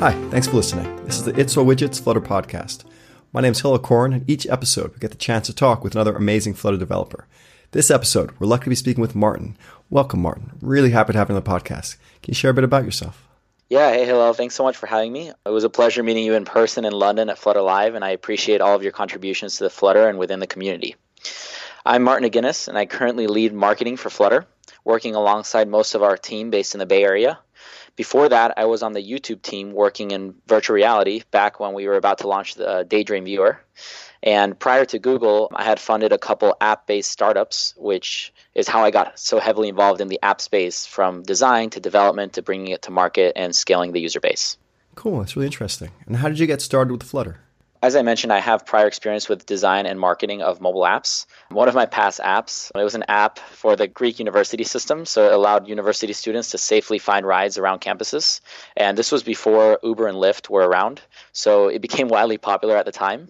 Hi, thanks for listening. This is the It's All Widgets Flutter podcast. My name is Hillel Coren, and each episode we get the chance to talk with another amazing Flutter developer. This episode, we're lucky to be speaking with Martin. Welcome, Martin. Really happy to have you on the podcast. Can you share a bit about yourself? Yeah, hey, hello. Thanks so much for having me. It was a pleasure meeting you in person in London at Flutter Live, and I appreciate all of your contributions to the Flutter and within the community. I'm Martin Aguinis, and I currently lead marketing for Flutter, working alongside most of our team based in the Bay Area. Before that, I was on the YouTube team working in virtual reality back when we were about to launch the Daydream Viewer. And prior to Google, I had funded a couple app based startups, which is how I got so heavily involved in the app space from design to development to bringing it to market and scaling the user base. Cool. That's really interesting. And how did you get started with Flutter? As I mentioned, I have prior experience with design and marketing of mobile apps. One of my past apps, it was an app for the Greek university system, so it allowed university students to safely find rides around campuses. And this was before Uber and Lyft were around, so it became widely popular at the time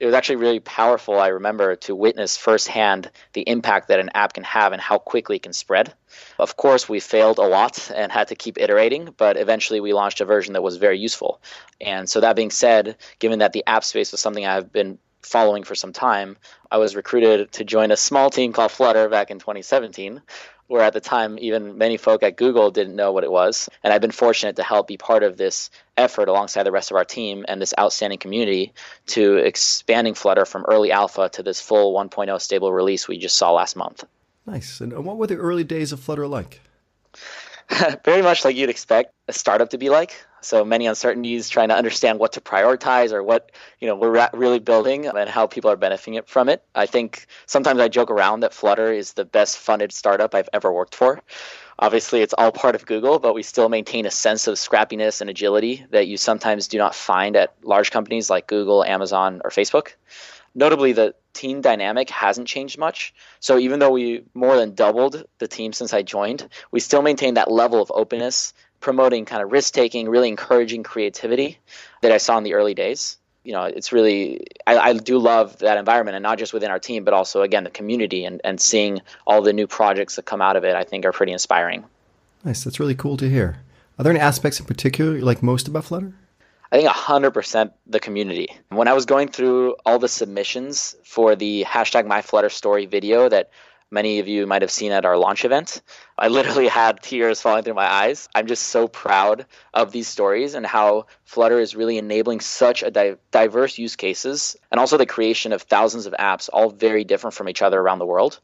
it was actually really powerful, I remember, to witness firsthand the impact that an app can have and how quickly it can spread. Of course, we failed a lot and had to keep iterating, but eventually we launched a version that was very useful. And so, that being said, given that the app space was something I've been following for some time, I was recruited to join a small team called Flutter back in 2017 where at the time even many folk at Google didn't know what it was. And I've been fortunate to help be part of this effort alongside the rest of our team and this outstanding community to expanding Flutter from early alpha to this full 1.0 stable release we just saw last month. Nice. And what were the early days of Flutter like? Very much like you'd expect a startup to be like. So many uncertainties, trying to understand what to prioritize or what you know we're really building and how people are benefiting from it. I think sometimes I joke around that Flutter is the best funded startup I've ever worked for. Obviously, it's all part of Google, but we still maintain a sense of scrappiness and agility that you sometimes do not find at large companies like Google, Amazon, or Facebook. Notably, the team dynamic hasn't changed much. So even though we more than doubled the team since I joined, we still maintain that level of openness, promoting kind of risk taking, really encouraging creativity that I saw in the early days. You know, it's really I, I, do love that environment, and not just within our team, but also again the community and and seeing all the new projects that come out of it. I think are pretty inspiring. Nice, that's really cool to hear. Are there any aspects in particular you like most about Flutter? I think 100% the community. When I was going through all the submissions for the hashtag MyFlutterStory video that many of you might have seen at our launch event, I literally had tears falling through my eyes. I'm just so proud of these stories and how Flutter is really enabling such a di- diverse use cases and also the creation of thousands of apps, all very different from each other around the world.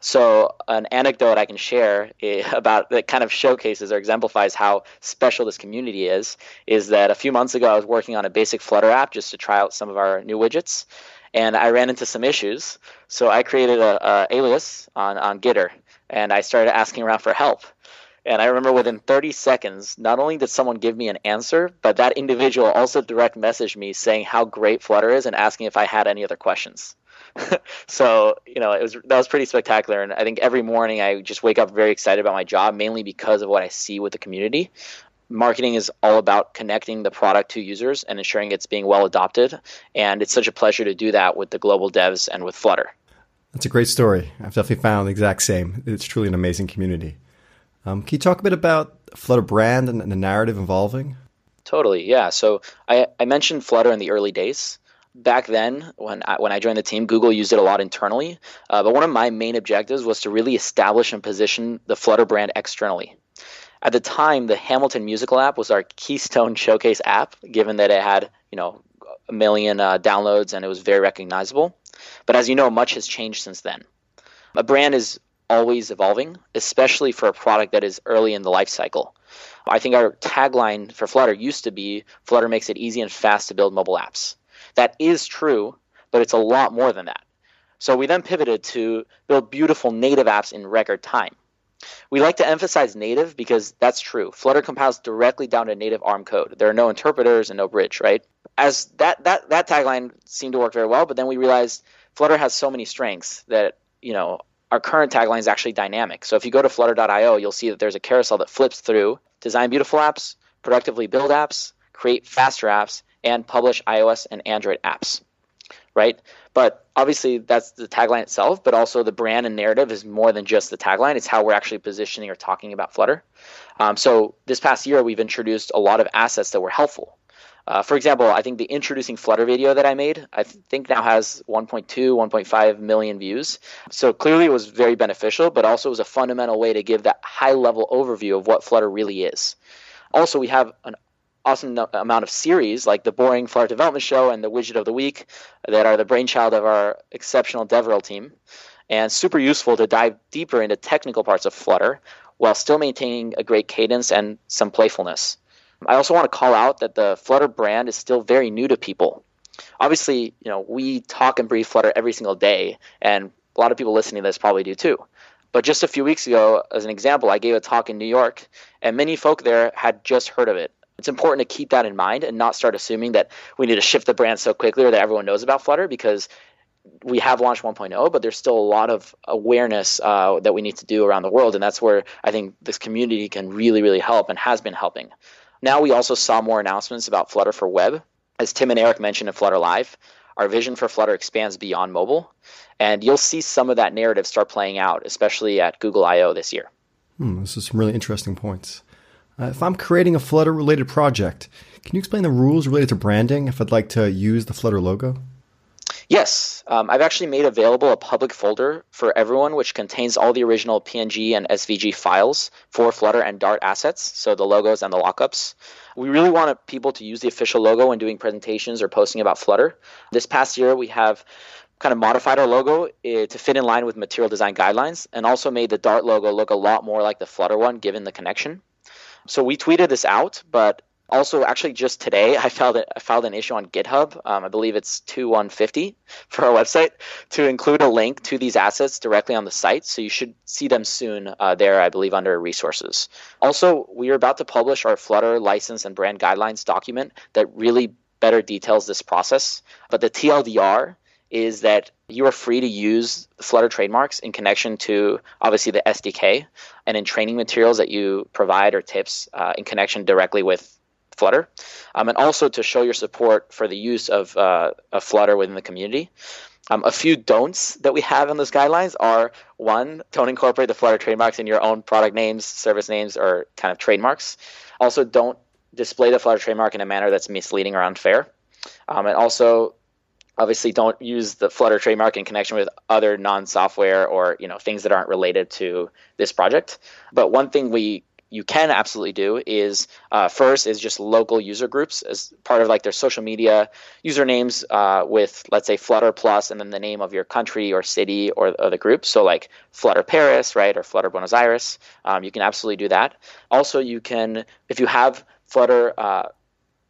So, an anecdote I can share about that kind of showcases or exemplifies how special this community is is that a few months ago I was working on a basic Flutter app just to try out some of our new widgets, and I ran into some issues. So I created a alias on on Gitter, and I started asking around for help. And I remember within 30 seconds, not only did someone give me an answer, but that individual also direct messaged me saying how great Flutter is and asking if I had any other questions. so you know it was that was pretty spectacular. And i think every morning i just wake up very excited about my job mainly because of what i see with the community. Marketing is all about connecting the product to users and ensuring it's being well adopted. And it's such a pleasure to do that with the global devs and with flutter. That's a great story. I've definitely found the exact same. It's truly an amazing community um, can you talk a bit about flutter brand and the narrative evolving totally yeah so I, I mentioned flutter in the early days back then when I, when I joined the team, Google used it a lot internally. Uh, but one of my main objectives was to really establish and position the Flutter brand externally. At the time, the Hamilton Musical app was our keystone showcase app, given that it had you know a million uh, downloads and it was very recognizable. But as you know, much has changed since then. A brand is always evolving, especially for a product that is early in the life cycle. I think our tagline for Flutter used to be Flutter makes it easy and fast to build mobile apps. That is true, but it's a lot more than that. So we then pivoted to build beautiful native apps in record time. We like to emphasize native because that's true. Flutter compiles directly down to native ARM code. There are no interpreters and no bridge, right? As that that that tagline seemed to work very well, but then we realized Flutter has so many strengths that, you know, our current tagline is actually dynamic. So if you go to flutter.io, you'll see that there's a carousel that flips through design beautiful apps, productively build apps, create faster apps, and publish iOS and Android apps, right? But obviously, that's the tagline itself, but also the brand and narrative is more than just the tagline. It's how we're actually positioning or talking about Flutter. Um, so this past year, we've introduced a lot of assets that were helpful. Uh, for example, I think the introducing Flutter video that I made, I think now has 1.2, 1.5 million views. So clearly it was very beneficial, but also was a fundamental way to give that high level overview of what Flutter really is. Also, we have an awesome no- amount of series like the boring Flutter development show and the widget of the week that are the brainchild of our exceptional DevRel team and super useful to dive deeper into technical parts of Flutter while still maintaining a great cadence and some playfulness. I also want to call out that the Flutter brand is still very new to people. Obviously, you know, we talk and breathe Flutter every single day, and a lot of people listening to this probably do too. But just a few weeks ago, as an example, I gave a talk in New York, and many folk there had just heard of it. It's important to keep that in mind and not start assuming that we need to shift the brand so quickly or that everyone knows about Flutter because we have launched 1.0, but there's still a lot of awareness uh, that we need to do around the world, and that's where I think this community can really, really help and has been helping. Now we also saw more announcements about Flutter for web. As Tim and Eric mentioned in Flutter Live, our vision for Flutter expands beyond mobile, and you'll see some of that narrative start playing out, especially at Google I/O this year. Hmm, this is some really interesting points. Uh, if I'm creating a Flutter related project, can you explain the rules related to branding if I'd like to use the Flutter logo? Yes, um, I've actually made available a public folder for everyone, which contains all the original PNG and SVG files for Flutter and Dart assets, so the logos and the lockups. We really wanted people to use the official logo when doing presentations or posting about Flutter. This past year, we have kind of modified our logo eh, to fit in line with material design guidelines and also made the Dart logo look a lot more like the Flutter one given the connection. So we tweeted this out, but also, actually, just today, I filed, filed an issue on GitHub. Um, I believe it's 2150 for our website to include a link to these assets directly on the site. So you should see them soon uh, there, I believe, under resources. Also, we are about to publish our Flutter license and brand guidelines document that really better details this process. But the TLDR is that you are free to use Flutter trademarks in connection to obviously the SDK and in training materials that you provide or tips uh, in connection directly with Flutter, um, and also to show your support for the use of, uh, Flutter within the community. Um, a few don'ts that we have in those guidelines are one, don't incorporate the Flutter trademarks in your own product names, service names, or kind of trademarks. Also, don't display the Flutter trademark in a manner that's misleading or unfair. Um, and also, obviously, don't use the Flutter trademark in connection with other non-software or you know things that aren't related to this project. But one thing we you can absolutely do is uh, first is just local user groups as part of like their social media usernames uh, with let's say Flutter Plus and then the name of your country or city or, or the group. So like Flutter Paris, right, or Flutter Buenos Aires. Um, you can absolutely do that. Also, you can if you have Flutter. Uh,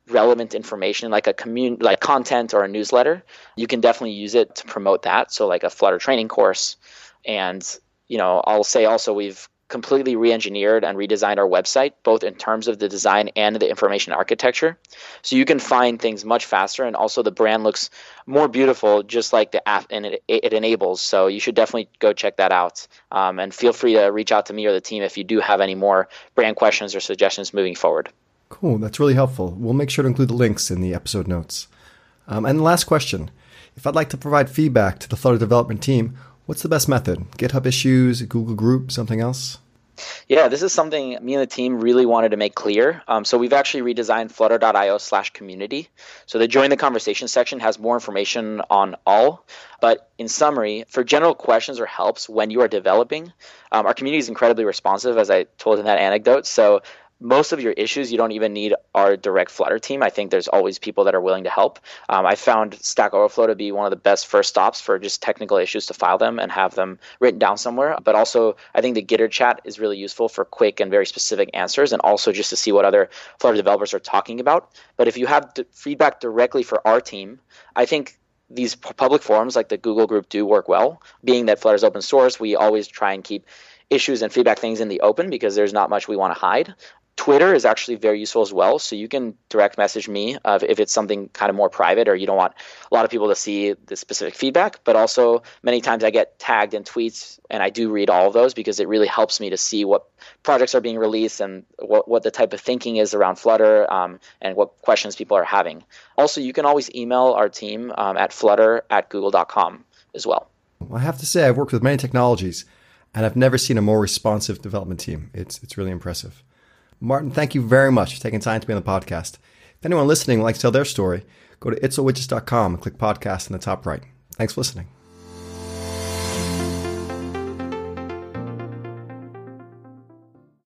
relevant information like a commun like content or a newsletter you can definitely use it to promote that so like a flutter training course and you know i'll say also we've completely re-engineered and redesigned our website both in terms of the design and the information architecture. So you can find things much faster and also the brand looks more beautiful just like the app and it, it enables. So you should definitely go check that out. Um, and feel free to reach out to me or the team if you do have any more brand questions or suggestions moving forward. Cool. That's really helpful. We'll make sure to include the links in the episode notes. Um, and last question. If i'd like to provide feedback to the flutter development team What's the best method? GitHub issues, Google Group, something else? Yeah, this is something me and the team really wanted to make clear. Um, so we've actually redesigned flutter.io slash community. So the join the conversation section has more information on all. But in summary, for general questions or helps when you are developing, um, our community is incredibly responsive, as I told in that anecdote. So most of your issues, you don't even need our direct Flutter team. I think there's always people that are willing to help. Um, I found Stack Overflow to be one of the best first stops for just technical issues to file them and have them written down somewhere. But also, I think the Gitter chat is really useful for quick and very specific answers and also just to see what other Flutter developers are talking about. But if you have d- feedback directly for our team, I think these public forums like the Google group do work well. Being that Flutter is open source, we always try and keep issues and feedback things in the open because there's not much we want to hide. Twitter is actually very useful as well. So you can direct message me uh, if it's something kind of more private or you don't want a lot of people to see the specific feedback. But also, many times I get tagged in tweets and I do read all of those because it really helps me to see what projects are being released and what, what the type of thinking is around Flutter um, and what questions people are having. Also, you can always email our team um, at flutter at google.com as well. well. I have to say, I've worked with many technologies and I've never seen a more responsive development team. It's, it's really impressive. Martin, thank you very much for taking time to be on the podcast. If anyone listening would like to tell their story, go to itsallwidgets.com and click podcast in the top right. Thanks for listening.